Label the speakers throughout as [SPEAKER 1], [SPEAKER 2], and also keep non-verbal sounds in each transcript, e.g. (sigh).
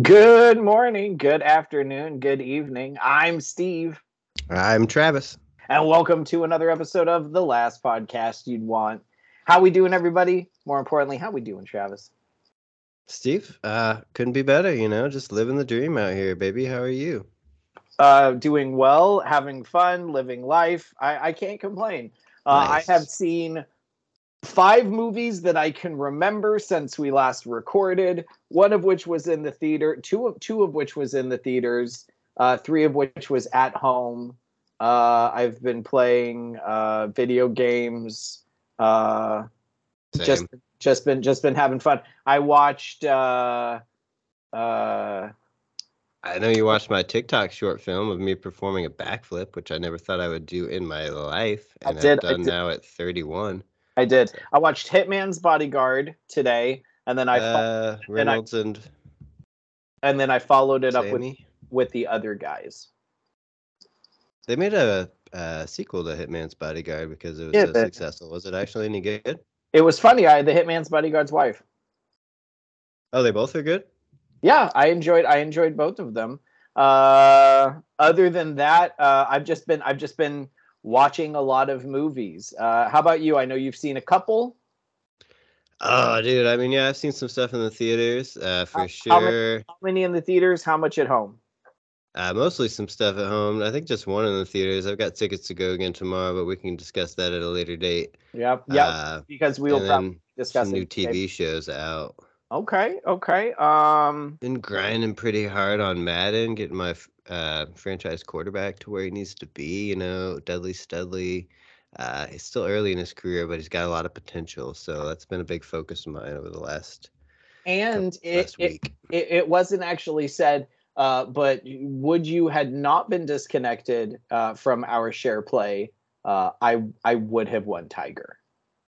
[SPEAKER 1] Good morning, good afternoon, good evening. I'm Steve,
[SPEAKER 2] I'm Travis.
[SPEAKER 1] and welcome to another episode of the last podcast you'd want. How we doing, everybody? More importantly, how we doing, Travis?
[SPEAKER 2] Steve, uh, couldn't be better, you know, just living the dream out here, baby. How are you?
[SPEAKER 1] Uh, doing well, having fun, living life. I, I can't complain. Uh,
[SPEAKER 2] Nice.
[SPEAKER 1] I have seen five movies that I can remember since we last recorded. One of which was in the theater. Two of two of which was in the theaters. Uh, three of which was at home. Uh, I've been playing uh, video games. Uh, just just been just been having fun. I watched. Uh, uh,
[SPEAKER 2] I know you watched my TikTok short film of me performing a backflip, which I never thought I would do in my life,
[SPEAKER 1] I
[SPEAKER 2] and
[SPEAKER 1] did,
[SPEAKER 2] I've
[SPEAKER 1] I
[SPEAKER 2] done
[SPEAKER 1] did.
[SPEAKER 2] now at 31.
[SPEAKER 1] I did. I watched Hitman's Bodyguard today, and then I fo-
[SPEAKER 2] uh, Reynolds and,
[SPEAKER 1] and then I followed it up with with the other guys.
[SPEAKER 2] They made a, uh sequel to Hitman's Bodyguard because it was
[SPEAKER 1] Yeah,
[SPEAKER 2] so
[SPEAKER 1] but-
[SPEAKER 2] successful. Was it actually any good?
[SPEAKER 1] It was funny. I the Hitman's Bodyguard's wife.
[SPEAKER 2] Oh, they both are good.
[SPEAKER 1] Yeah, I enjoyed. I enjoyed both of them. Uh, other than that, uh, I've just been I've just been watching a lot of movies. Uh, how about you? I know you've seen a couple.
[SPEAKER 2] Oh, dude. I mean, yeah, I've seen some stuff in the theaters uh, for
[SPEAKER 1] How- how many-
[SPEAKER 2] sure.
[SPEAKER 1] How many in the theaters? How much at home?
[SPEAKER 2] Uh, mostly some stuff at home. I think just one in the theaters. I've got tickets to go again tomorrow, but we can discuss that at a later date.
[SPEAKER 1] Yep. Yep.
[SPEAKER 2] Uh,
[SPEAKER 1] because we will probably discuss
[SPEAKER 2] some new
[SPEAKER 1] it today.
[SPEAKER 2] TV shows out.
[SPEAKER 1] Okay. Okay. Um.
[SPEAKER 2] Been grinding pretty hard on Madden, getting my uh, franchise quarterback to where he needs to be. You know, Dudley Studley. Uh, he's still early in his career, but he's got a lot of potential. So that's been a big focus of mine over the last,
[SPEAKER 1] And it,
[SPEAKER 2] last
[SPEAKER 1] it
[SPEAKER 2] week.
[SPEAKER 1] it, it wasn't actually said uh, but would you had not been disconnected uh, from our share play uh, i i would have won tiger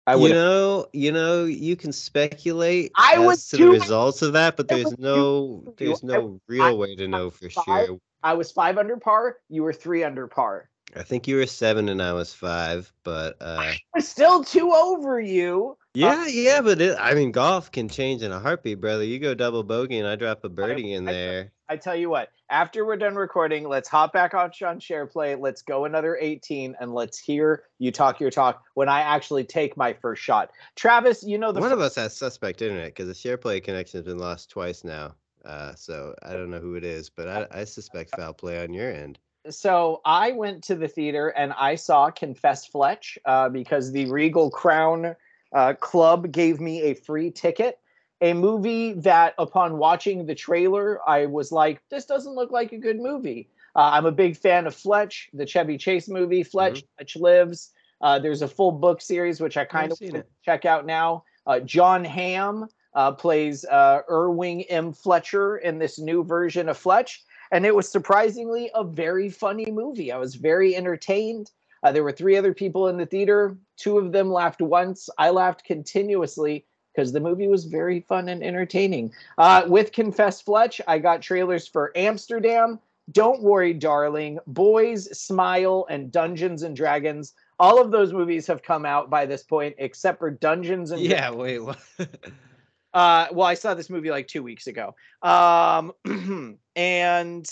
[SPEAKER 1] i
[SPEAKER 2] you know, you know, you can speculate
[SPEAKER 1] I
[SPEAKER 2] as
[SPEAKER 1] was
[SPEAKER 2] to the results of that, but there's no, there's no real way to know for
[SPEAKER 1] five-
[SPEAKER 2] sure.
[SPEAKER 1] i was five under par you were three under par.
[SPEAKER 2] I think you were seven and I was five, but uh,
[SPEAKER 1] i was still two over you
[SPEAKER 2] yeah, yeah, but it, I mean, golf can change in a heartbeat, brother. You go double bogey and I drop a birdie in
[SPEAKER 1] I-
[SPEAKER 2] there.
[SPEAKER 1] i tell you what after we're done recording let's hop back on on share play let's go another 18 and let's hear you talk your talk when i actually take my first shot travis you know the
[SPEAKER 2] One
[SPEAKER 1] fir-
[SPEAKER 2] of us has suspect internet because the share play connection has been lost twice now. Uh, so I don't know who it is, but I, I suspect (laughs) foul play on your end.
[SPEAKER 1] so I went to the theater and I saw Confess Fletch uh, because the Regal Crown uh, Club gave me a free ticket. A movie that, upon watching the trailer, I was like, this doesn't look like a good movie. Uh, I'm a big fan of Fletch, the Chevy Chase movie, Fletch, Fletch Lives. Uh, there's a full book series, which I kind of want to check out now. Uh, Jon Hamm uh, plays uh, Irwin M. Fletcher in this new version of Fletch and it was surprisingly a very funny movie. I was very entertained. Uh, there were three other people in the theater. Two of them laughed once. I laughed continuously because the movie was very fun and entertaining. Uh, with Confess Fletch, I got trailers for Amsterdam, Don't Worry, Darling, Boys, Smile, and Dungeons and Dragons. All of those movies have come out by this point, except for Dungeons and
[SPEAKER 2] Yeah, wait, what? (laughs)
[SPEAKER 1] uh, well, I saw this movie like two weeks ago. Um, (clears throat) and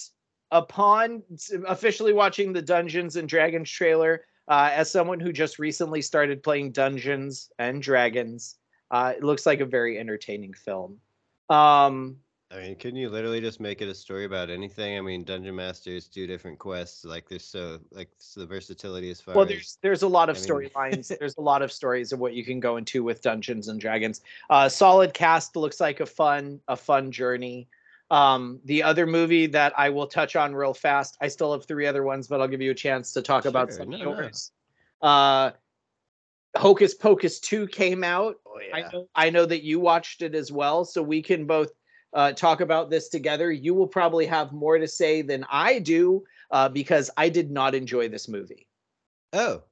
[SPEAKER 1] upon officially watching the Dungeons and Dragons trailer, uh, as someone who just recently started playing Dungeons and Dragons, uh, it looks like a very entertaining film. Um,
[SPEAKER 2] I mean, couldn't you literally just make it a story about anything? I mean, dungeon masters do different quests. Like, there's so like so the versatility as far
[SPEAKER 1] well,
[SPEAKER 2] as
[SPEAKER 1] there's there's a lot of (laughs) storylines. there's a lot of stories of what you can go into with Dungeons and Dragons. Uh, solid cast looks like a fun a fun journey. Um, the other movie that I will touch on real fast. I still have three other ones, but I'll give you a chance to talk about
[SPEAKER 2] Sure,
[SPEAKER 1] some of
[SPEAKER 2] no, no.
[SPEAKER 1] yours. Uh, Hocus Pocus two came out.
[SPEAKER 2] Oh
[SPEAKER 1] I know I know that you watched it as well, so we can both uh, talk about this together. You will probably have more to say than I do uh, because I did not enjoy this movie.
[SPEAKER 2] Oh.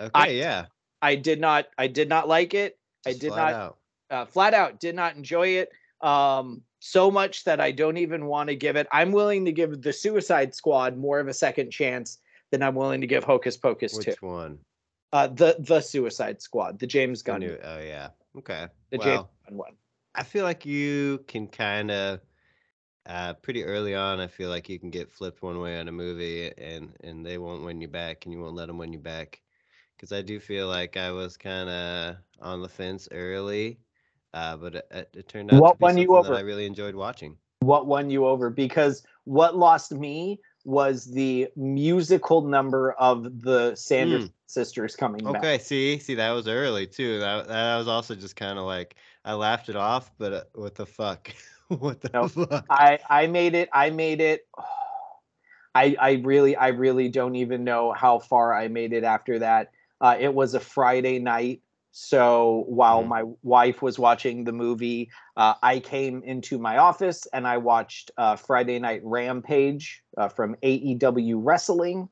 [SPEAKER 2] Okay,
[SPEAKER 1] I-
[SPEAKER 2] yeah.
[SPEAKER 1] I did not. I did not like it. I did
[SPEAKER 2] flat
[SPEAKER 1] not
[SPEAKER 2] out.
[SPEAKER 1] uh, flat out did not enjoy it. Um, so much that I don't even want to give it. I'm willing to give the Suicide Squad more of a second chance than I'm willing to give Hocus Pocus
[SPEAKER 2] Which
[SPEAKER 1] two.
[SPEAKER 2] one?
[SPEAKER 1] Uh, the the Suicide Squad, the James Gunn,
[SPEAKER 2] knew- Oh yeah. Okay.
[SPEAKER 1] the
[SPEAKER 2] well,
[SPEAKER 1] James Gunn one.
[SPEAKER 2] I feel like you can kind of uh, pretty early on. I feel like you can get flipped one way on a movie, and and they won't win you back, and you won't let them win you back. Because I do feel like I was kind of on the fence early, uh, but it, it turned out
[SPEAKER 1] What won you over?
[SPEAKER 2] I really enjoyed watching.
[SPEAKER 1] What won you over? Because what lost me was the musical number of the Sanders sisters coming back.
[SPEAKER 2] Hmm. Okay, see, see, that was early too. That that was also just kind of like I laughed it off, but uh, what the fuck? (laughs) what the fuck?
[SPEAKER 1] I I made it. I made it. (sighs) I I really I really don't even know how far I made it after that. Uh, it was a Friday night, so while
[SPEAKER 2] Mhm.
[SPEAKER 1] my wife was watching the movie, uh, I came into my office and I watched uh, Friday Night Rampage uh, from AEW Wrestling.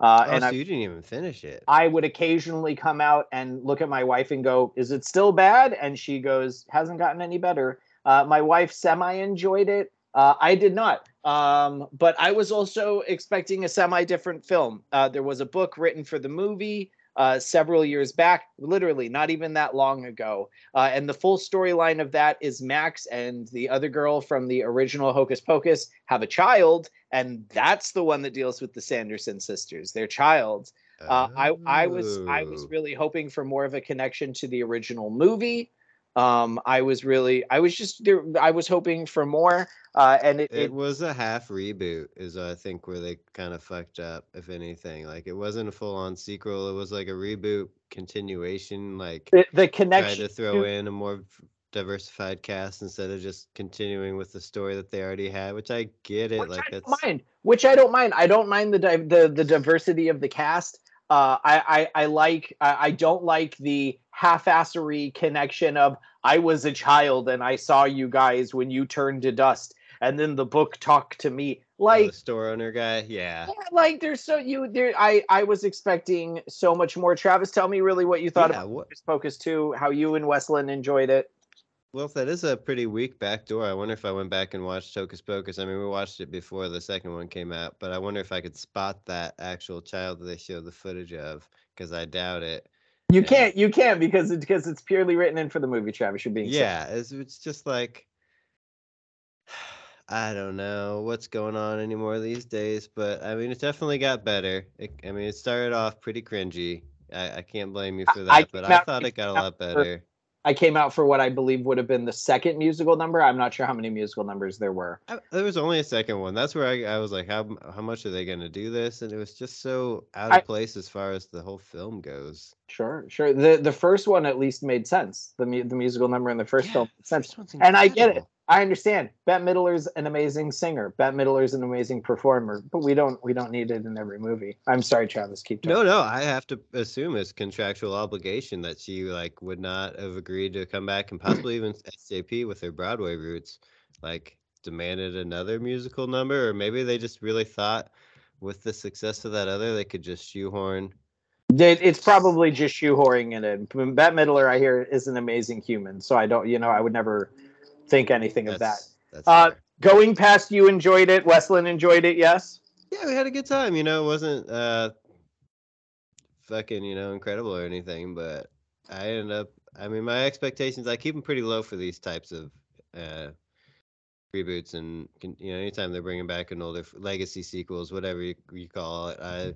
[SPEAKER 1] Uh,
[SPEAKER 2] Oh,
[SPEAKER 1] and
[SPEAKER 2] so
[SPEAKER 1] I,
[SPEAKER 2] you didn't even finish it.
[SPEAKER 1] I would occasionally come out and look at my wife and go, "Is it still bad?" And she goes, "Hasn't gotten any better." Uh, my wife semi enjoyed it. Uh, I did not, um, but I was also expecting a semi different film. Uh, there was a book written for the movie uh, several years back, literally not even that long ago, uh, and the full storyline of that is Max and the other girl from the original Hocus Pocus have a child, and that's the one that deals with the Sanderson sisters, their child. Uh, I I was I was
[SPEAKER 2] Oh.
[SPEAKER 1] really hoping for more of a connection to the original movie. Um, I was really I was just there. I was hoping for more, uh, and it,
[SPEAKER 2] It
[SPEAKER 1] it
[SPEAKER 2] was a half reboot, is I think where they kind of fucked up, if anything. Like it wasn't a full on sequel. It was like a reboot continuation. Like
[SPEAKER 1] the, the
[SPEAKER 2] tried
[SPEAKER 1] connection.
[SPEAKER 2] to throw in a more diversified cast instead of just continuing with the story that they already had. Which I get it.
[SPEAKER 1] which
[SPEAKER 2] Like
[SPEAKER 1] I don't
[SPEAKER 2] that's
[SPEAKER 1] mind. Which I don't mind. I don't mind the di- the the diversity of the cast. Uh, I, I I like. I, I don't like the half-assery connection of I was a child and I saw you guys when you turned to dust, and then the book talked to me.
[SPEAKER 2] oh,
[SPEAKER 1] Like
[SPEAKER 2] the store owner guy. Yeah.
[SPEAKER 1] Yeah, like there's so you there I I was expecting so much more. Travis, tell me really what you thought
[SPEAKER 2] Yeah,
[SPEAKER 1] about
[SPEAKER 2] what-
[SPEAKER 1] Pocus 2, how you and Wesleyan enjoyed it.
[SPEAKER 2] Well, if that is a pretty weak backdoor, I wonder if I went back and watched Hocus Pocus. I mean, we watched it before the second one came out, but I wonder if I could spot that actual child that they showed the footage of, because I doubt it.
[SPEAKER 1] You
[SPEAKER 2] Yeah.
[SPEAKER 1] can't you can't because it, because it's purely written in for the movie, Travis. You're being.
[SPEAKER 2] Yeah, it's, it's just like (sighs) I don't know what's going on anymore these days, but I mean, it definitely got better. It, I mean, it started off pretty cringy. I, I can't blame you for
[SPEAKER 1] I
[SPEAKER 2] that, but I thought it got a lot better.
[SPEAKER 1] I came out for what I believe would have been the second musical number. I'm not sure how many musical numbers there were.
[SPEAKER 2] I, there was only a second one. That's where I, I was like, how how much are they going to do this? And it was just so out of
[SPEAKER 1] I-
[SPEAKER 2] place as far as the whole film goes.
[SPEAKER 1] Sure, sure. The the first one at least made sense. The mu- the musical number in the first
[SPEAKER 2] Yeah,
[SPEAKER 1] film made sense. And I get it. I understand. Bette Midler's an amazing singer. Bette Midler's an amazing performer, but we don't we don't need it in every movie. I'm sorry, Travis. Keep talking.
[SPEAKER 2] No, no, I have to assume it's contractual obligation that she like would not have agreed to come back and (clears throat) possibly even SJP with her Broadway roots, like demanded another musical number, or maybe they just really thought with the success of that other they could just shoehorn.
[SPEAKER 1] It, it's probably just shoehorning it in. Bette Midler, I hear, is an amazing human. So I don't, you know, I would never think anything of that. Uh. Going past, you enjoyed it. Wesleyan enjoyed it. Yes.
[SPEAKER 2] yeah, we had a good time. You know, it wasn't uh fucking you know incredible or anything, but I ended up. I mean, my expectations I keep them pretty low for these types of uh reboots and you know anytime they're bringing back an older legacy sequels, whatever you, you call it. I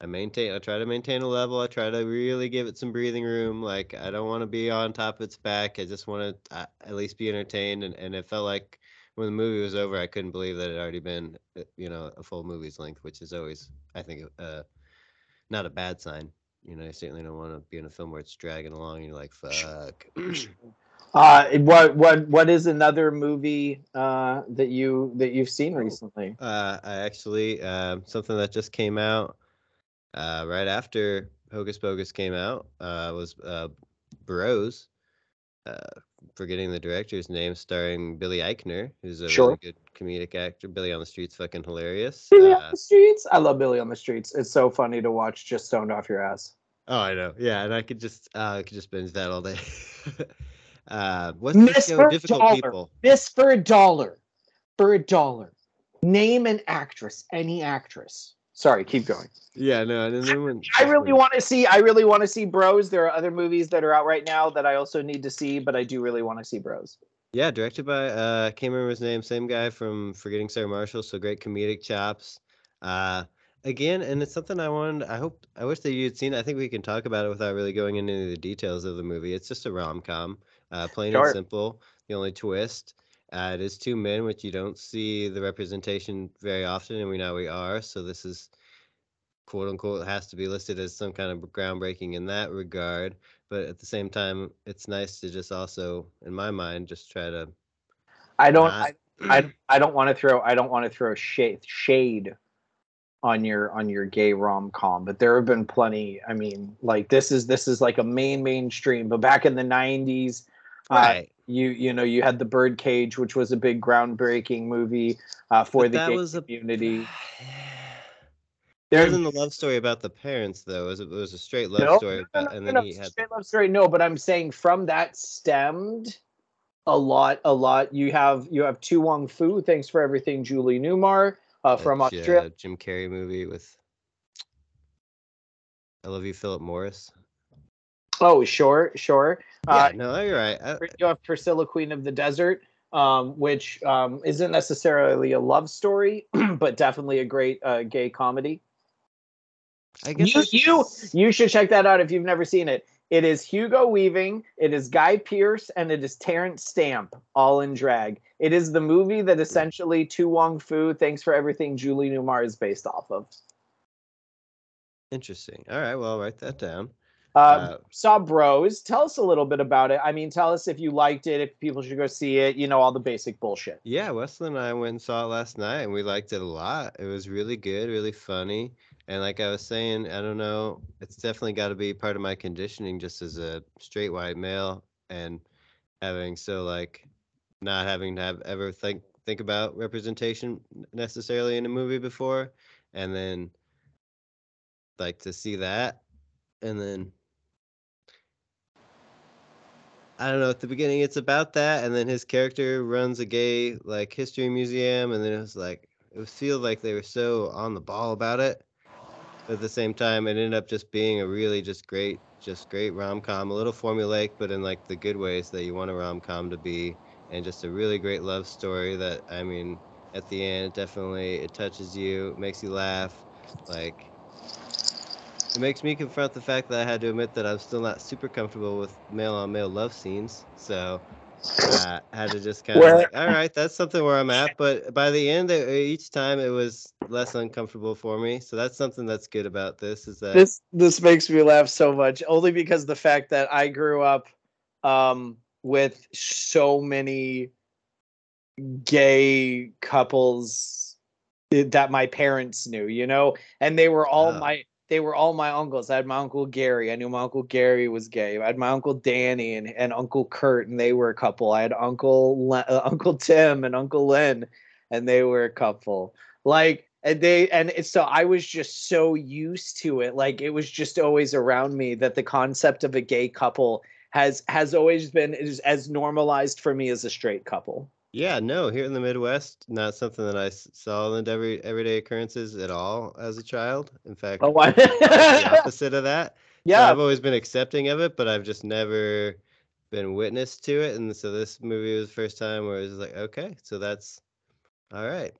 [SPEAKER 2] I maintain. I try to maintain a level. I try to really give it some breathing room. Like I don't want to be on top of its back. I just want to uh, at least be entertained. And, and it felt like when the movie was over, I couldn't believe that it had already been, uh, you know, a full movie's length, which is always, I think, uh, not a bad sign. You know, I certainly don't want to be in a film where it's dragging along and you're like, fuck. (clears throat)
[SPEAKER 1] Uh, what what what is another movie uh, that you that you've seen recently?
[SPEAKER 2] Uh, I actually um, something that just came out uh, right after Hocus Pocus came out uh, was uh, Bros. Uh, forgetting the director's name, starring Billy Eichner, who's a
[SPEAKER 1] Sure.
[SPEAKER 2] really good comedic actor. Billy on the Street's fucking hilarious.
[SPEAKER 1] Billy
[SPEAKER 2] Uh,
[SPEAKER 1] on the streets. I love Billy on the streets. It's so funny to watch. Just stoned off your ass.
[SPEAKER 2] oh, I know. Yeah, and I could just uh, I could just binge that all day. (laughs) uh, what's
[SPEAKER 1] Miss
[SPEAKER 2] the show? Difficult
[SPEAKER 1] dollar.
[SPEAKER 2] People.
[SPEAKER 1] This for a dollar. For a dollar. Name an actress. Any actress. Sorry, keep going.
[SPEAKER 2] Yeah, no, and then when
[SPEAKER 1] I really want to see. I really want to see Bros. There are other movies that are out right now that I also need to see, but I do really want to see Bros.
[SPEAKER 2] Yeah, directed by uh I can't remember his name, same guy from Forgetting Sarah Marshall, so great comedic chops. Uh again, and it's something I wanted I hope I wish that you'd seen. I think we can talk about it without really going into any of the details of the movie. It's just a rom-com, uh plain
[SPEAKER 1] Sure.
[SPEAKER 2] and simple. The only twist, uh, it is two men, which you don't see the representation very often, and we know we are. So this is quote unquote has to be listed as some kind of groundbreaking in that regard. But at the same time, it's nice to just also, in my mind, just try to
[SPEAKER 1] I don't.
[SPEAKER 2] not-
[SPEAKER 1] I, I I don't want to throw. I don't want to throw shade shade on your on your gay rom com, but there have been plenty. I mean, like this is this is like a main mainstream. But back in the '90s, uh,
[SPEAKER 2] right.
[SPEAKER 1] You you know you had the Birdcage, which was a big groundbreaking movie uh, for
[SPEAKER 2] But
[SPEAKER 1] the
[SPEAKER 2] that
[SPEAKER 1] gay
[SPEAKER 2] was
[SPEAKER 1] community.
[SPEAKER 2] It
[SPEAKER 1] There-
[SPEAKER 2] wasn't a love story about the parents, though. It was, it was a straight love
[SPEAKER 1] No,
[SPEAKER 2] story,
[SPEAKER 1] no,
[SPEAKER 2] about,
[SPEAKER 1] no,
[SPEAKER 2] and then
[SPEAKER 1] no,
[SPEAKER 2] he had.
[SPEAKER 1] straight love story. No, but I'm saying from that stemmed a lot, a lot. You have you have To Wong Foo. Thanks for everything, Julie Newmar uh, from
[SPEAKER 2] that,
[SPEAKER 1] Australia.
[SPEAKER 2] uh, Jim Carrey movie with I Love You, Philip Morris.
[SPEAKER 1] Oh, sure, sure. Uh,
[SPEAKER 2] yeah, no, you're right. I,
[SPEAKER 1] you have Priscilla, Queen of the Desert, um, which um, isn't necessarily a love story, (clears throat) but definitely a great uh, gay comedy.
[SPEAKER 2] I guess
[SPEAKER 1] You, you you should check that out if you've never seen it. It is Hugo Weaving, it is Guy Pearce, and it is Terence Stamp, all in drag. It is the movie that essentially To Wong Foo, thanks for everything, Julie Newmar is based off of.
[SPEAKER 2] Interesting. All right, well, I'll write that down.
[SPEAKER 1] Uh,
[SPEAKER 2] Uh,
[SPEAKER 1] saw Bros. Tell us a little bit about it. I mean, tell us if you liked it, if people should go see it. You know, all the basic bullshit.
[SPEAKER 2] Yeah, Wesley and I went and saw it last night, and we liked it a lot. It was really good, really funny. And like I was saying, I don't know, it's definitely got to be part of my conditioning just as a straight white male and having so like not having to have ever think think about representation necessarily in a movie before and then like to see that and then I don't know. At the beginning, it's about that, and then his character runs a gay like history museum, and then it was like it was feel like they were so on the ball about it. But at the same time, it ended up just being a really just great, just great rom com. A little formulaic, but in like the good ways that you want a rom com to be, and just a really great love story that I mean, at the end, definitely it touches you, makes you laugh, like it makes me confront the fact that I had to admit that I'm still not super comfortable with male on male love scenes. So uh, I had to just kind of like, all right, that's something where I'm at. But by the end, each time it was less uncomfortable for me. So that's something that's good about this is that
[SPEAKER 1] this this makes me laugh so much only because the fact that i grew up um with so many gay couples that my parents knew you know and they were all
[SPEAKER 2] Wow.
[SPEAKER 1] my they were all my uncles. I had my uncle gary. I knew my uncle gary was gay. I had my uncle danny and, and uncle kurt and they were a couple. I had uncle Le- uh, uncle tim and uncle len and they were a couple. Like and they and it's so i was just so used to it. Like it was just always around me that the concept of a gay couple has has always been is as normalized for me as a straight couple
[SPEAKER 2] yeah, no, here in the Midwest, not something that I s- saw in every everyday occurrences at all as a child. In fact,
[SPEAKER 1] oh
[SPEAKER 2] the (laughs) opposite of that. So
[SPEAKER 1] yeah
[SPEAKER 2] I've always been accepting of it, but I've just never been witness to it. And so this movie was the first time where it was like, okay, so that's all right.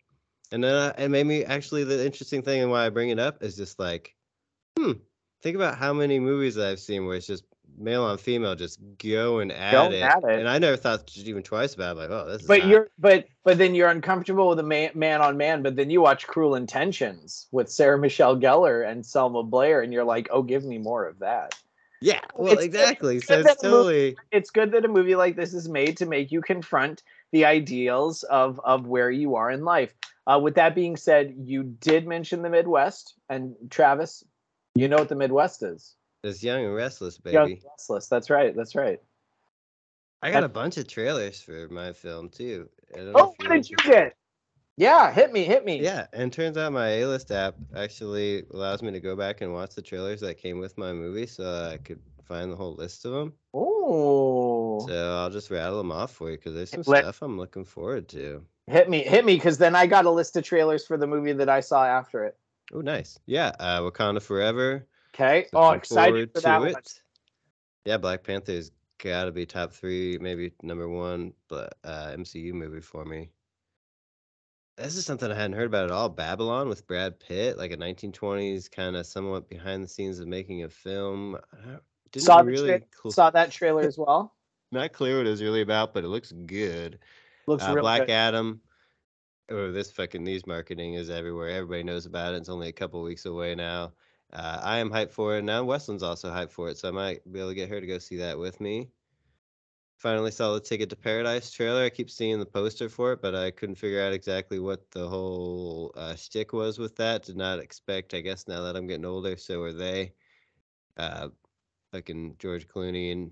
[SPEAKER 2] And then uh, it made me actually the interesting thing and why I bring it up is just like, hmm, think about how many movies I've seen where it's just male on female just going at,
[SPEAKER 1] Going
[SPEAKER 2] it.
[SPEAKER 1] at it.
[SPEAKER 2] And I never thought just even twice about it. Like, oh, this
[SPEAKER 1] but you're but but then you're uncomfortable with a man, man on man but then you watch cruel intentions with sarah michelle gellar and selma blair and you're like oh give me more of that
[SPEAKER 2] yeah, well,
[SPEAKER 1] it's-
[SPEAKER 2] exactly.
[SPEAKER 1] it's
[SPEAKER 2] So it's
[SPEAKER 1] that movie-
[SPEAKER 2] totally.
[SPEAKER 1] it's good that a movie like this is made to make you confront the ideals of of where you are in life. Uh, with that being said, you did mention the Midwest, and Travis, you know what the Midwest is.
[SPEAKER 2] It's young and restless, baby.
[SPEAKER 1] Young and Restless. That's right. That's right.
[SPEAKER 2] I got a bunch of trailers for my film too. I don't know
[SPEAKER 1] Oh, what did you get? Yeah, hit me, hit me.
[SPEAKER 2] Yeah, and turns out my A-list app actually allows me to go back and watch the trailers that came with my movie, so I could find the whole list of them.
[SPEAKER 1] Oh,
[SPEAKER 2] So I'll just rattle them off for you because there's some
[SPEAKER 1] Let-
[SPEAKER 2] stuff I'm looking forward to.
[SPEAKER 1] hit me, hit me, because then I got a list of trailers for the movie that I saw after it.
[SPEAKER 2] Oh, nice. Yeah, uh, Wakanda Forever.
[SPEAKER 1] Okay.
[SPEAKER 2] Looking
[SPEAKER 1] Oh, excited for that
[SPEAKER 2] to
[SPEAKER 1] one.
[SPEAKER 2] it. Yeah, Black Panther is gotta be top three, maybe number one, but uh, MCU movie for me. This is something I hadn't heard about at all. Babylon with Brad Pitt, like a 1920s kind of somewhat behind the scenes of making a film.
[SPEAKER 1] Didn't saw really tra- saw that trailer as well. (laughs)
[SPEAKER 2] Not clear what it's really about, but it looks good. Looks uh, Black good. Adam. Or this fucking news marketing is everywhere. Everybody knows about it. It's only a couple weeks away now. Uh, I am hyped for it. Now Weslin's also hyped for it, so I might be able to get her to go see that with me. Finally saw the Ticket to Paradise trailer. I keep seeing the poster for it, but I couldn't figure out exactly what the whole uh, shtick was with that. Did not expect. I guess now that I'm getting older, so are they. Uh, fucking George Clooney and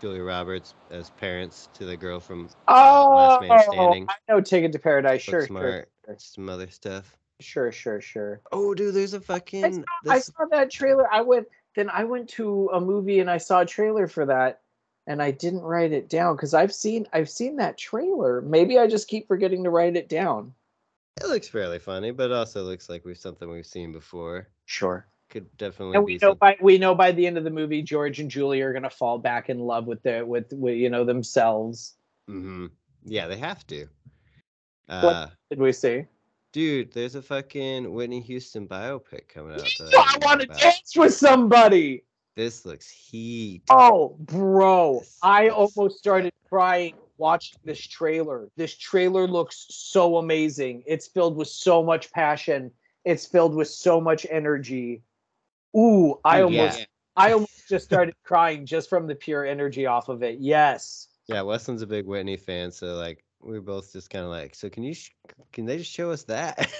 [SPEAKER 2] Julia Roberts as parents to the girl from uh,
[SPEAKER 1] oh, Last Man Standing. I know Ticket to Paradise. Sure,
[SPEAKER 2] smart.
[SPEAKER 1] sure.
[SPEAKER 2] Some other stuff.
[SPEAKER 1] Sure, sure, sure.
[SPEAKER 2] Oh, dude, there's a fucking.
[SPEAKER 1] I saw, I saw that trailer. I went then I went to a movie and I saw a trailer for that and I didn't write it down because I've seen I've seen that trailer. Maybe I just keep forgetting to write it down.
[SPEAKER 2] It looks fairly funny, but also looks like we've something we've seen before.
[SPEAKER 1] Sure.
[SPEAKER 2] Could definitely
[SPEAKER 1] and we know something. by we know by the end of the movie George and Julie are gonna fall back in love with their with, with you know themselves.
[SPEAKER 2] Mm-hmm. Yeah, they have to.
[SPEAKER 1] Uh, what did we see?
[SPEAKER 2] Dude, there's a fucking Whitney Houston biopic coming out.
[SPEAKER 1] I, I want to dance with somebody.
[SPEAKER 2] This looks heat.
[SPEAKER 1] Oh, bro. This I almost started crying watching this trailer. This trailer looks so amazing. It's filled with so much passion. It's filled with so much energy. Ooh, I almost. I almost just started crying just from the pure energy off of it. Yes.
[SPEAKER 2] Yeah, Weston's a big Whitney fan, so like we were both just kind of like, so can you, sh- can they just show us that?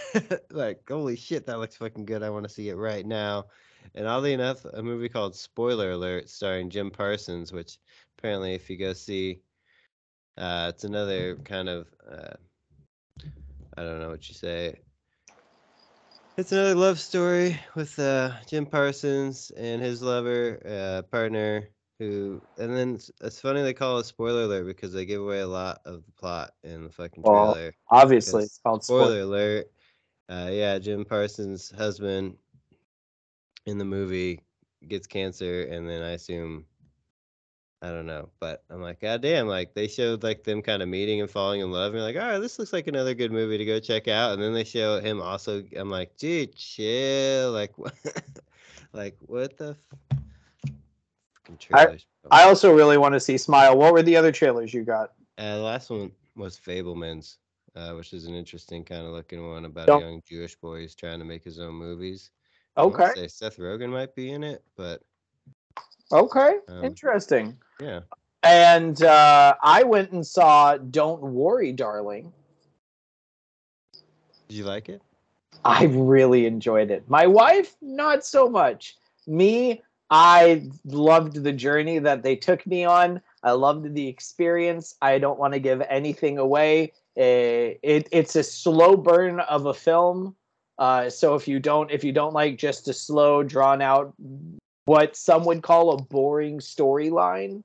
[SPEAKER 2] (laughs) like, holy shit, that looks fucking good. I want to see it right now. And oddly enough, a movie called Spoiler Alert, starring Jim Parsons, which apparently, if you go see, uh, it's another kind of, uh, I don't know what you say. It's another love story with uh, Jim Parsons and his lover, uh, partner, who and then it's, it's, funny they call it spoiler alert because they give away a lot of the plot in the fucking trailer. Well,
[SPEAKER 1] obviously, it's called
[SPEAKER 2] spoiler, spoiler alert. Uh, yeah, Jim Parsons' husband in the movie gets cancer, and then I assume I don't know, but I'm like, God damn, like they showed like them kind of meeting and falling in love. And you're like, all right, this looks like another good movie to go check out. And then they show him also. I'm like, dude, chill. Like, what? (laughs) like, what the? F-
[SPEAKER 1] trailers. I, I also really want to see Smile. What were the other trailers you got?
[SPEAKER 2] Uh, the last one was Fabelman's, uh, which is an interesting kind of looking one about Don't. a young Jewish boy who's trying to make his own movies.
[SPEAKER 1] Okay.
[SPEAKER 2] Seth Rogen might be in it, but
[SPEAKER 1] okay, um, interesting.
[SPEAKER 2] Yeah.
[SPEAKER 1] And uh, I went and saw Don't Worry, Darling.
[SPEAKER 2] Did you like it?
[SPEAKER 1] I really enjoyed it. My wife, not so much. Me, I loved the journey that they took me on. I loved the experience. I don't want to give anything away. Uh, it, it's a slow burn of a film. Uh, so if you don't if you don't like just a slow drawn out what some would call a boring storyline,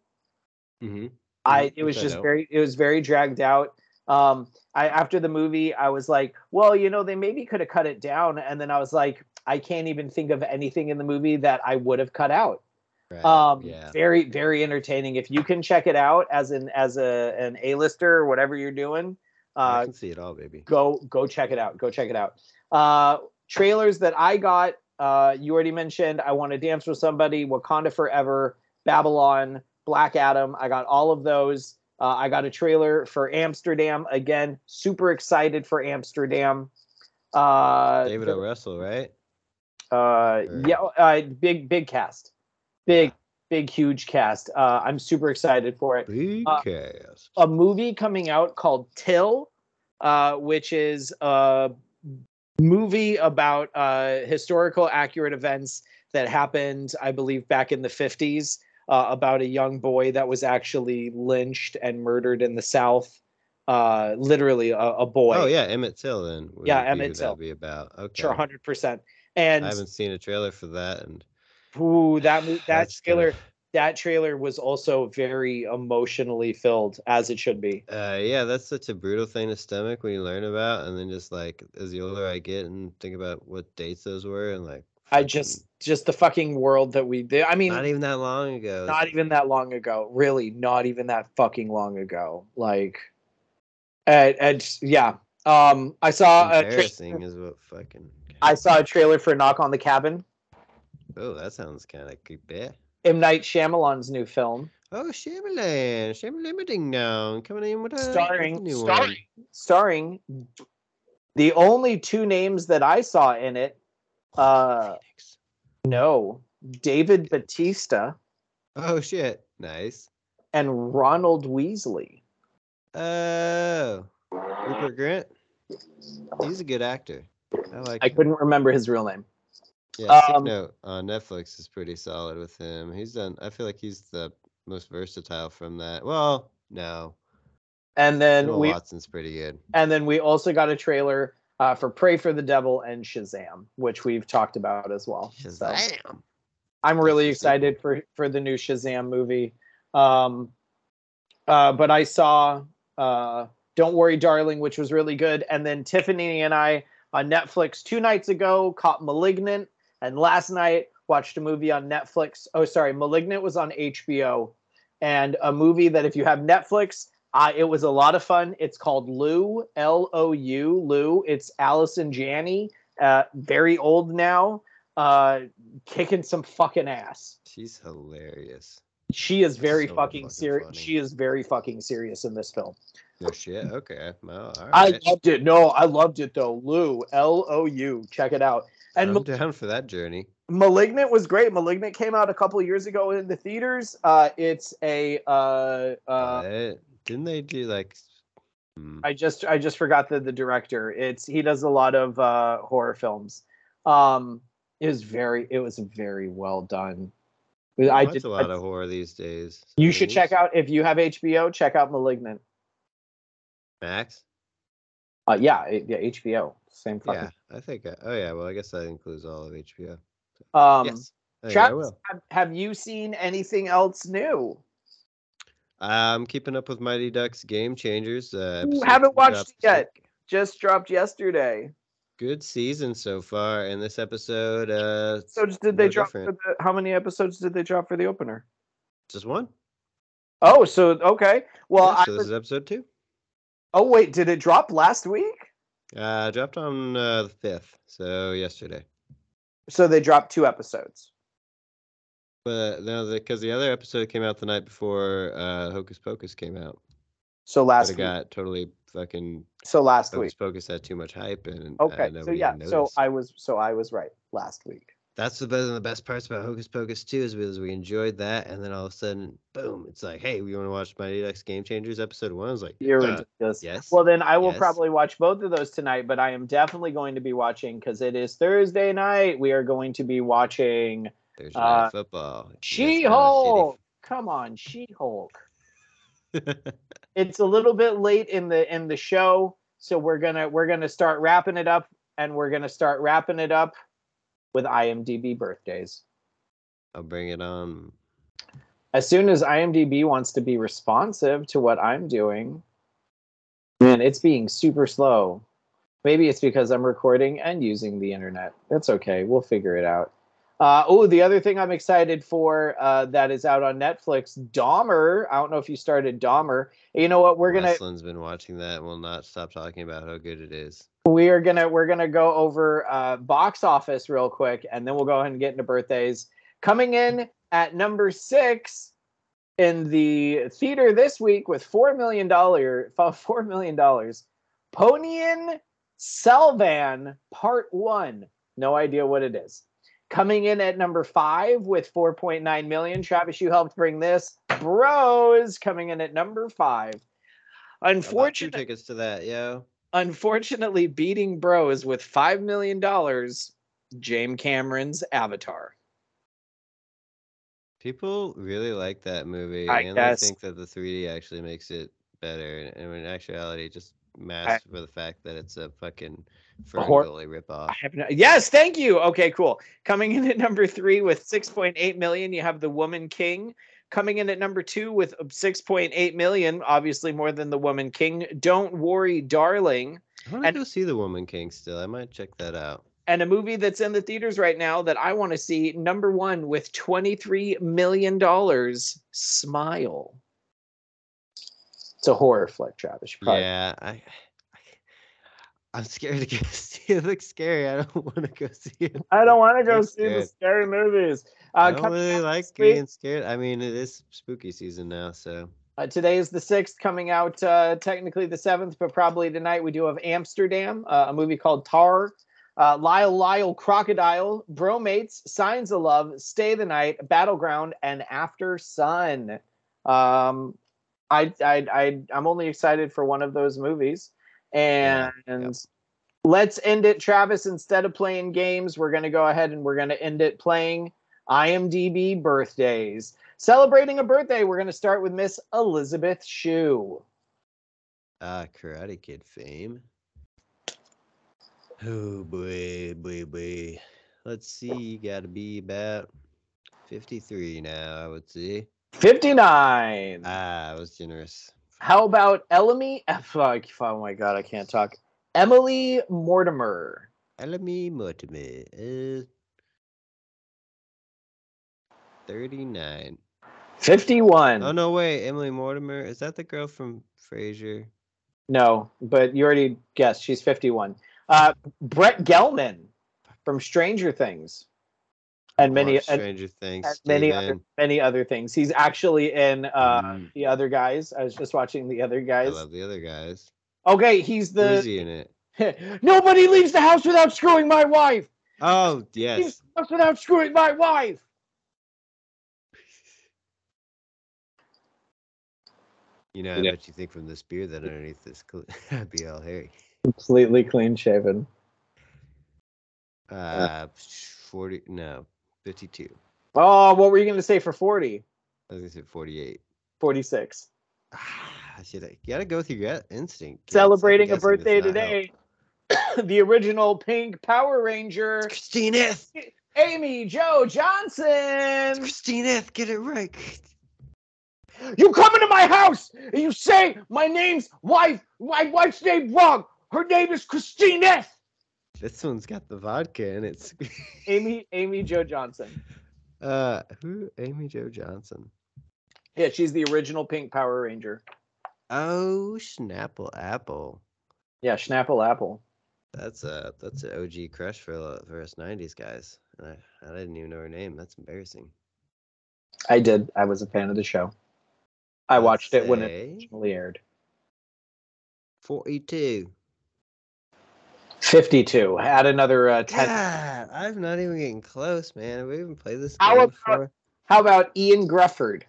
[SPEAKER 2] mm-hmm.
[SPEAKER 1] I it was just very it was very dragged out. Um, I after the movie I was like, well, you know, they maybe could have cut it down, and then I was like, I can't even think of anything in the movie that I would have cut out. Right. Um, yeah. very, very entertaining. If you can check it out as an as a an A-lister or whatever you're doing,
[SPEAKER 2] uh, I can see it all, baby.
[SPEAKER 1] Go go check it out. Go check it out. Uh, trailers that I got. Uh, you already mentioned. I want to dance with somebody. Wakanda Forever. Babylon. Black Adam. I got all of those. Uh, I got a trailer for Amsterdam again. Super excited for Amsterdam. Uh,
[SPEAKER 2] David O. Russell, right?
[SPEAKER 1] Uh, yeah, uh, big big cast, big big huge cast. Uh, I'm super excited for it.
[SPEAKER 2] Big uh, cast.
[SPEAKER 1] A movie coming out called Till, uh, which is a movie about uh, historical accurate events that happened, I believe, back in the 50s. Uh, about a young boy that was actually lynched and murdered in the South. Uh, literally a, a boy.
[SPEAKER 2] Oh yeah, Emmett Till. Then
[SPEAKER 1] yeah, Emmett Till.
[SPEAKER 2] Be about okay.
[SPEAKER 1] Sure, hundred percent. And
[SPEAKER 2] I haven't seen a trailer for that. And
[SPEAKER 1] ooh, that (sighs) that trailer. That trailer was also very emotionally filled, as it should be.
[SPEAKER 2] Uh, yeah, that's such a brutal thing to stomach when you learn about, and then just like as the older I get and think about what dates those were, and like
[SPEAKER 1] I just just the fucking world that we did. I mean,
[SPEAKER 2] not even that long ago.
[SPEAKER 1] not even that long ago. Really, not even that fucking long ago. Like, and, and yeah. Um, I saw a tra-
[SPEAKER 2] embarrassing is what fucking.
[SPEAKER 1] I saw a trailer for Knock on the Cabin.
[SPEAKER 2] Oh, that sounds kind of creepy.
[SPEAKER 1] M Night Shyamalan's new film,
[SPEAKER 2] Oh, Shyamalan, Shyamalan Ding Dong, coming in with a
[SPEAKER 1] starring
[SPEAKER 2] new
[SPEAKER 1] starring starring the only two names that I saw in it. Uh,
[SPEAKER 2] Phoenix.
[SPEAKER 1] no, David Batista
[SPEAKER 2] Oh shit, nice.
[SPEAKER 1] and Ronald Weasley.
[SPEAKER 2] Oh, Rupert Grint. He's a good actor. I like.
[SPEAKER 1] I
[SPEAKER 2] him.
[SPEAKER 1] couldn't remember his real name.
[SPEAKER 2] Yeah,
[SPEAKER 1] um,
[SPEAKER 2] Note on Netflix is pretty solid with him. He's done. I feel like he's the most versatile from that. Well, no,
[SPEAKER 1] And then
[SPEAKER 2] Emma
[SPEAKER 1] we
[SPEAKER 2] Watson's pretty good.
[SPEAKER 1] and then we also got a trailer uh, for Prey for the Devil and Shazam, which we've talked about as well. So
[SPEAKER 2] Shazam!
[SPEAKER 1] I'm really
[SPEAKER 2] That's the sequel.
[SPEAKER 1] excited for for the new Shazam movie. Um, uh, but I saw uh, Don't Worry, Darling, which was really good, and then Tiffany and I on Netflix two nights ago caught Malignant, and last night watched a movie on Netflix. Oh, sorry, Malignant was on HBO, and a movie that if you have Netflix. Uh, it was a lot of fun. It's called Lou, L O U, Lou. It's Allison Janney, uh, very old now, uh, kicking some fucking ass.
[SPEAKER 2] She's hilarious.
[SPEAKER 1] She is very
[SPEAKER 2] So
[SPEAKER 1] fucking
[SPEAKER 2] fucking
[SPEAKER 1] serious. She is very fucking serious in this film.
[SPEAKER 2] No shit. Okay. Well, all
[SPEAKER 1] I loved it. No, I loved it though. Lou, L O U. Check it out. And
[SPEAKER 2] I'm
[SPEAKER 1] Ma-
[SPEAKER 2] down for that journey.
[SPEAKER 1] Malignant was great. Malignant came out a couple years ago in the theaters. Uh, it's a uh, uh,
[SPEAKER 2] didn't they do like? hmm,
[SPEAKER 1] I just I just forgot the the director. It's he does a lot of uh, horror films. Um, it was very it was very well done. I
[SPEAKER 2] watch
[SPEAKER 1] did
[SPEAKER 2] a lot
[SPEAKER 1] I-
[SPEAKER 2] of horror these days.
[SPEAKER 1] You should check out if you have HBO. Check out *Malignant*.
[SPEAKER 2] Max.
[SPEAKER 1] Uh, yeah, it- yeah, HBO. Same fucking.
[SPEAKER 2] Yeah, I think. I, oh yeah. Well, I guess that includes all of HBO.
[SPEAKER 1] Um,
[SPEAKER 2] yes. I, think I
[SPEAKER 1] Travis,
[SPEAKER 2] will.
[SPEAKER 1] have, have you seen anything else new?
[SPEAKER 2] I'm keeping up with Mighty Ducks Game Changers. Uh,
[SPEAKER 1] Ooh, haven't watched it yet. Just dropped yesterday.
[SPEAKER 2] Good season so far, and this episode, uh,
[SPEAKER 1] So just did they
[SPEAKER 2] no
[SPEAKER 1] drop for the? How many episodes did they drop for the opener?
[SPEAKER 2] just one.
[SPEAKER 1] Oh, so okay. Well,
[SPEAKER 2] Yeah,
[SPEAKER 1] I
[SPEAKER 2] so this is episode two.
[SPEAKER 1] Oh wait, did it drop last week?
[SPEAKER 2] Uh, dropped on uh, the fifth, so yesterday.
[SPEAKER 1] So they dropped two episodes.
[SPEAKER 2] But no, because the other episode came out the night before uh, Hocus Pocus came out.
[SPEAKER 1] So last
[SPEAKER 2] it
[SPEAKER 1] week.
[SPEAKER 2] got totally fucking
[SPEAKER 1] So last
[SPEAKER 2] Hocus
[SPEAKER 1] week.
[SPEAKER 2] Hocus Pocus had too much hype, and
[SPEAKER 1] Okay. So yeah. So. I was. So I was right last week.
[SPEAKER 2] That's the best, the best parts about Hocus Pocus too, is because we enjoyed that, and then all of a sudden, boom! It's like, hey, we want to watch Mighty Ducks Game Changers episode one. I was like,
[SPEAKER 1] You're
[SPEAKER 2] uh,
[SPEAKER 1] ridiculous.
[SPEAKER 2] yes.
[SPEAKER 1] Well, then I will
[SPEAKER 2] Yes.
[SPEAKER 1] probably watch both of those tonight, but I am definitely going to be watching because it is Thursday night. We are going to be watching
[SPEAKER 2] There's
[SPEAKER 1] uh,
[SPEAKER 2] Night football.
[SPEAKER 1] She Hulk. Come on, She Hulk. (laughs) It's a little bit late in the in the show, so we're gonna we're gonna start wrapping it up, and we're gonna start wrapping it up with IMDb birthdays.
[SPEAKER 2] I'll bring it on.
[SPEAKER 1] As soon as IMDb wants to be responsive to what I'm doing, man, it's being super slow. Maybe it's because I'm recording and using the internet. That's okay. We'll figure it out. Uh, oh, the other thing I'm excited for uh, that is out on Netflix, Dahmer. I don't know if you started Dahmer. You know what? We're gonna
[SPEAKER 2] Weslin's been watching that. and will not stop talking about how good it is.
[SPEAKER 1] We are gonna we're gonna go over uh, box office real quick, and then we'll go ahead and get into birthdays. Coming in at number six in the theater this week with four million dollar four million dollars. Ponniyin Selvan Part One. No idea what it is. Coming in at number five with 4.9 million. Travis, you helped bring this. Bros coming in at number five. Unfortunately,
[SPEAKER 2] tickets to that, yo.
[SPEAKER 1] Unfortunately beating bros with five million dollars james cameron's avatar
[SPEAKER 2] People really like that movie,
[SPEAKER 1] I
[SPEAKER 2] and
[SPEAKER 1] guess.
[SPEAKER 2] I think that the 3D actually makes it better. And in actuality, just masks for the fact that it's a fucking
[SPEAKER 1] Hor-
[SPEAKER 2] Ferngully ripoff.
[SPEAKER 1] i have no yes thank you okay cool coming in at number three with 6.8 million you have the woman king coming in at number two with 6.8 million obviously more than the woman king don't worry darling
[SPEAKER 2] I want to go see the Woman King still. I might check that out.
[SPEAKER 1] and a movie that's in the theaters right now that I want to see, number one with $23 million, Smile. It's a horror flick, Travis. Probably-
[SPEAKER 2] Yeah, I, I'm scared to go (laughs) see it. It looks scary. I don't (laughs) want to go see it. (laughs)
[SPEAKER 1] I don't want to go see the scary movies. Uh,
[SPEAKER 2] I don't really like being scared. I mean, it is spooky season now, so
[SPEAKER 1] Uh, today is the sixth, coming out uh, technically the seventh, but probably tonight. We do have Amsterdam, uh, a movie called Tar, uh, Lyle Lyle Crocodile, Bromates, Signs of Love, Stay the Night, Battleground, and After Sun. Um, I, I, I, I'm only excited for one of those movies. And
[SPEAKER 2] yep.
[SPEAKER 1] let's end it, Travis. Instead of playing games, we're going to go ahead and we're going to end it playing IMDb birthdays. Celebrating a birthday, we're going to start with Miss Elizabeth Shue.
[SPEAKER 2] uh, Karate Kid fame. Oh boy, boy, boy. Let's see. You got to be about 53 now, I would say.
[SPEAKER 1] 59.
[SPEAKER 2] Ah, I was generous.
[SPEAKER 1] How about Elamy? eh, (laughs) oh my god, I can't talk. Emily Mortimer.
[SPEAKER 2] Elamy Mortimer. Uh, 39.
[SPEAKER 1] 51.
[SPEAKER 2] Oh no, wait, Emily Mortimer. Is that the girl from Frasier?
[SPEAKER 1] No, but you already guessed. She's 51. Uh, Brett Gelman from Stranger Things. And many
[SPEAKER 2] Watched
[SPEAKER 1] and,
[SPEAKER 2] Stranger Things.
[SPEAKER 1] and many other
[SPEAKER 2] Steven.
[SPEAKER 1] many other things. He's actually in uh
[SPEAKER 2] Mm,
[SPEAKER 1] the other guys. I was just watching the other guys.
[SPEAKER 2] I
[SPEAKER 1] guys.
[SPEAKER 2] love the other guys.
[SPEAKER 1] Okay, he's the.
[SPEAKER 2] Who is
[SPEAKER 1] the
[SPEAKER 2] he in it? (laughs)
[SPEAKER 1] Nobody leaves the house without screwing my wife.
[SPEAKER 2] Oh
[SPEAKER 1] Leaves
[SPEAKER 2] yes.
[SPEAKER 1] the house without screwing my wife.
[SPEAKER 2] You know, I
[SPEAKER 1] Yeah.
[SPEAKER 2] bet you think from this beard that underneath this cl- (laughs) I'd be all hairy.
[SPEAKER 1] Completely clean shaven.
[SPEAKER 2] Uh, forty. No, fifty-two.
[SPEAKER 1] Oh, what were you going to say for 40?
[SPEAKER 2] I was gonna say forty-eight.
[SPEAKER 1] 46.
[SPEAKER 2] Ah, I? You gotta go through your instinct.
[SPEAKER 1] Celebrating a birthday today. (coughs) the original pink Power Ranger,
[SPEAKER 2] Christine Eth.
[SPEAKER 1] Amy Joe
[SPEAKER 2] It's
[SPEAKER 1] Johnson.
[SPEAKER 2] Christine Eth. Get it right.
[SPEAKER 1] You come into my house and you say my name's wife, my wife's name wrong. Her name is Christine F.
[SPEAKER 2] This one's got the vodka and it's (laughs)
[SPEAKER 1] Amy Amy Jo Johnson.
[SPEAKER 2] uh, who? Amy Jo Johnson.
[SPEAKER 1] Yeah, she's the original pink Power Ranger.
[SPEAKER 2] Oh, Snapple Apple.
[SPEAKER 1] Yeah, Schnapple Apple.
[SPEAKER 2] That's a that's an OG crush for for us '90s guys. I, I didn't even know her name. That's embarrassing.
[SPEAKER 1] I did. I was a fan of the show. I
[SPEAKER 2] Let's
[SPEAKER 1] watched it when it originally aired.
[SPEAKER 2] 42.
[SPEAKER 1] 52. Add another uh, 10.
[SPEAKER 2] God, I'm not even getting close, man. Have we even played this
[SPEAKER 1] How about-
[SPEAKER 2] before?
[SPEAKER 1] How about Ian Grufford?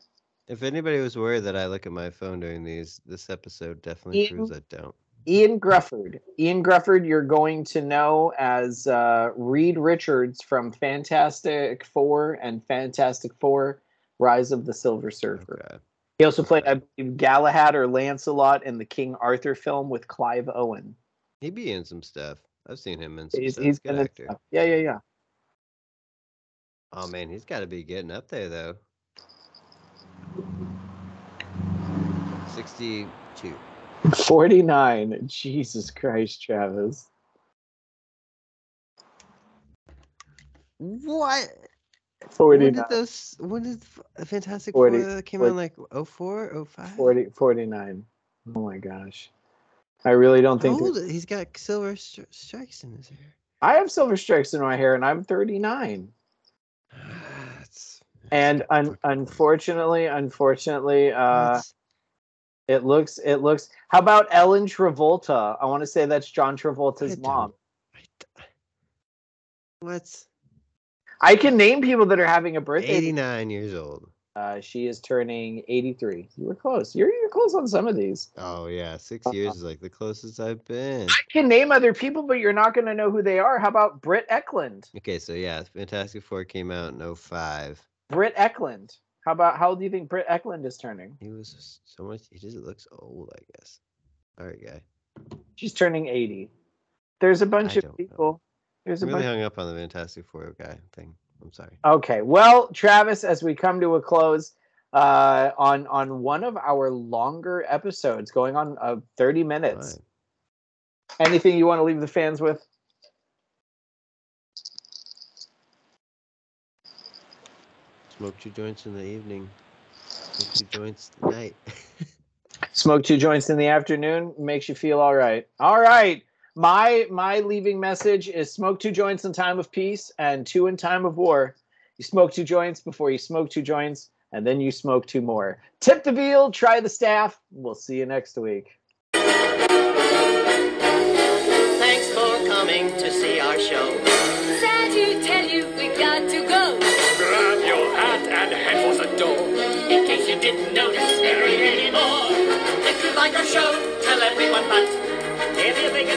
[SPEAKER 2] If anybody was worried that I look at my phone during these, this episode definitely
[SPEAKER 1] Ian-
[SPEAKER 2] proves I don't.
[SPEAKER 1] Ian Grufford. Ian Grufford, you're going to know as uh, Reed Richards from Fantastic Four and Fantastic Four Rise of the Silver Surfer.
[SPEAKER 2] Okay.
[SPEAKER 1] He also played, I believe, Galahad or Lancelot in the King Arthur film with Clive Owen.
[SPEAKER 2] He be in some stuff. I've seen him in some
[SPEAKER 1] He's,
[SPEAKER 2] stuff.
[SPEAKER 1] he's
[SPEAKER 2] Good actor.
[SPEAKER 1] stuff. Yeah, yeah, yeah.
[SPEAKER 2] Oh man, he's got to be getting up there though. Sixty-two.
[SPEAKER 1] 49. Jesus Christ, Travis.
[SPEAKER 2] What? When
[SPEAKER 1] 49.
[SPEAKER 2] did those? When did Fantastic
[SPEAKER 1] 40,
[SPEAKER 2] Four came
[SPEAKER 1] 40.
[SPEAKER 2] out like 04, 05?
[SPEAKER 1] 40, 49. Oh my gosh. I really don't think.
[SPEAKER 2] old?
[SPEAKER 1] that-
[SPEAKER 2] is- He's got silver stri- strikes in his hair.
[SPEAKER 1] I have silver strikes in my hair and I'm 39.
[SPEAKER 2] That's-
[SPEAKER 1] And un- unfortunately, unfortunately, uh,
[SPEAKER 2] That's-
[SPEAKER 1] it looks, it looks. How about Ellen Travolta? I want to say that's John Travolta's
[SPEAKER 2] I
[SPEAKER 1] mom.
[SPEAKER 2] I d- What?
[SPEAKER 1] I can name people that are having a birthday.
[SPEAKER 2] 89 years old.
[SPEAKER 1] Uh, she is turning 83. You were close. You're, you're close on some of these.
[SPEAKER 2] Oh yeah, six
[SPEAKER 1] Uh-huh.
[SPEAKER 2] years is like the closest I've been.
[SPEAKER 1] I can name other people, but you're not going to know who they are. How about Britt Ekland?
[SPEAKER 2] Okay, so yeah, Fantastic Four came out in 05.
[SPEAKER 1] Britt Ekland. How about how old do you think Britt Ekland is turning?
[SPEAKER 2] He was so much. He just looks old, I guess. All right, guy.
[SPEAKER 1] She's turning 80. There's a bunch
[SPEAKER 2] I
[SPEAKER 1] of
[SPEAKER 2] don't know.
[SPEAKER 1] people. There's a
[SPEAKER 2] I'm really
[SPEAKER 1] bunch.
[SPEAKER 2] hung up on the Fantastic Four guy thing. I'm sorry.
[SPEAKER 1] Okay. Well, Travis, as we come to a close uh, on on one of our longer episodes, going on uh, 30 minutes.
[SPEAKER 2] Right.
[SPEAKER 1] Anything you want to leave the fans with?
[SPEAKER 2] Smoke two joints in the evening. Smoke two joints tonight. (laughs) night.
[SPEAKER 1] Smoke two joints in the afternoon makes you feel all right. All right. My my leaving message is smoke two joints in time of peace and two in time of war. You smoke two joints before you smoke two joints, and then you smoke two more. Tip the veal, try the staff. We'll see you next week.
[SPEAKER 3] Thanks for coming to see our show.
[SPEAKER 4] Sad to tell you we got to go.
[SPEAKER 5] Grab your hat and head for the door.
[SPEAKER 3] In case you didn't notice anymore. If you like our show,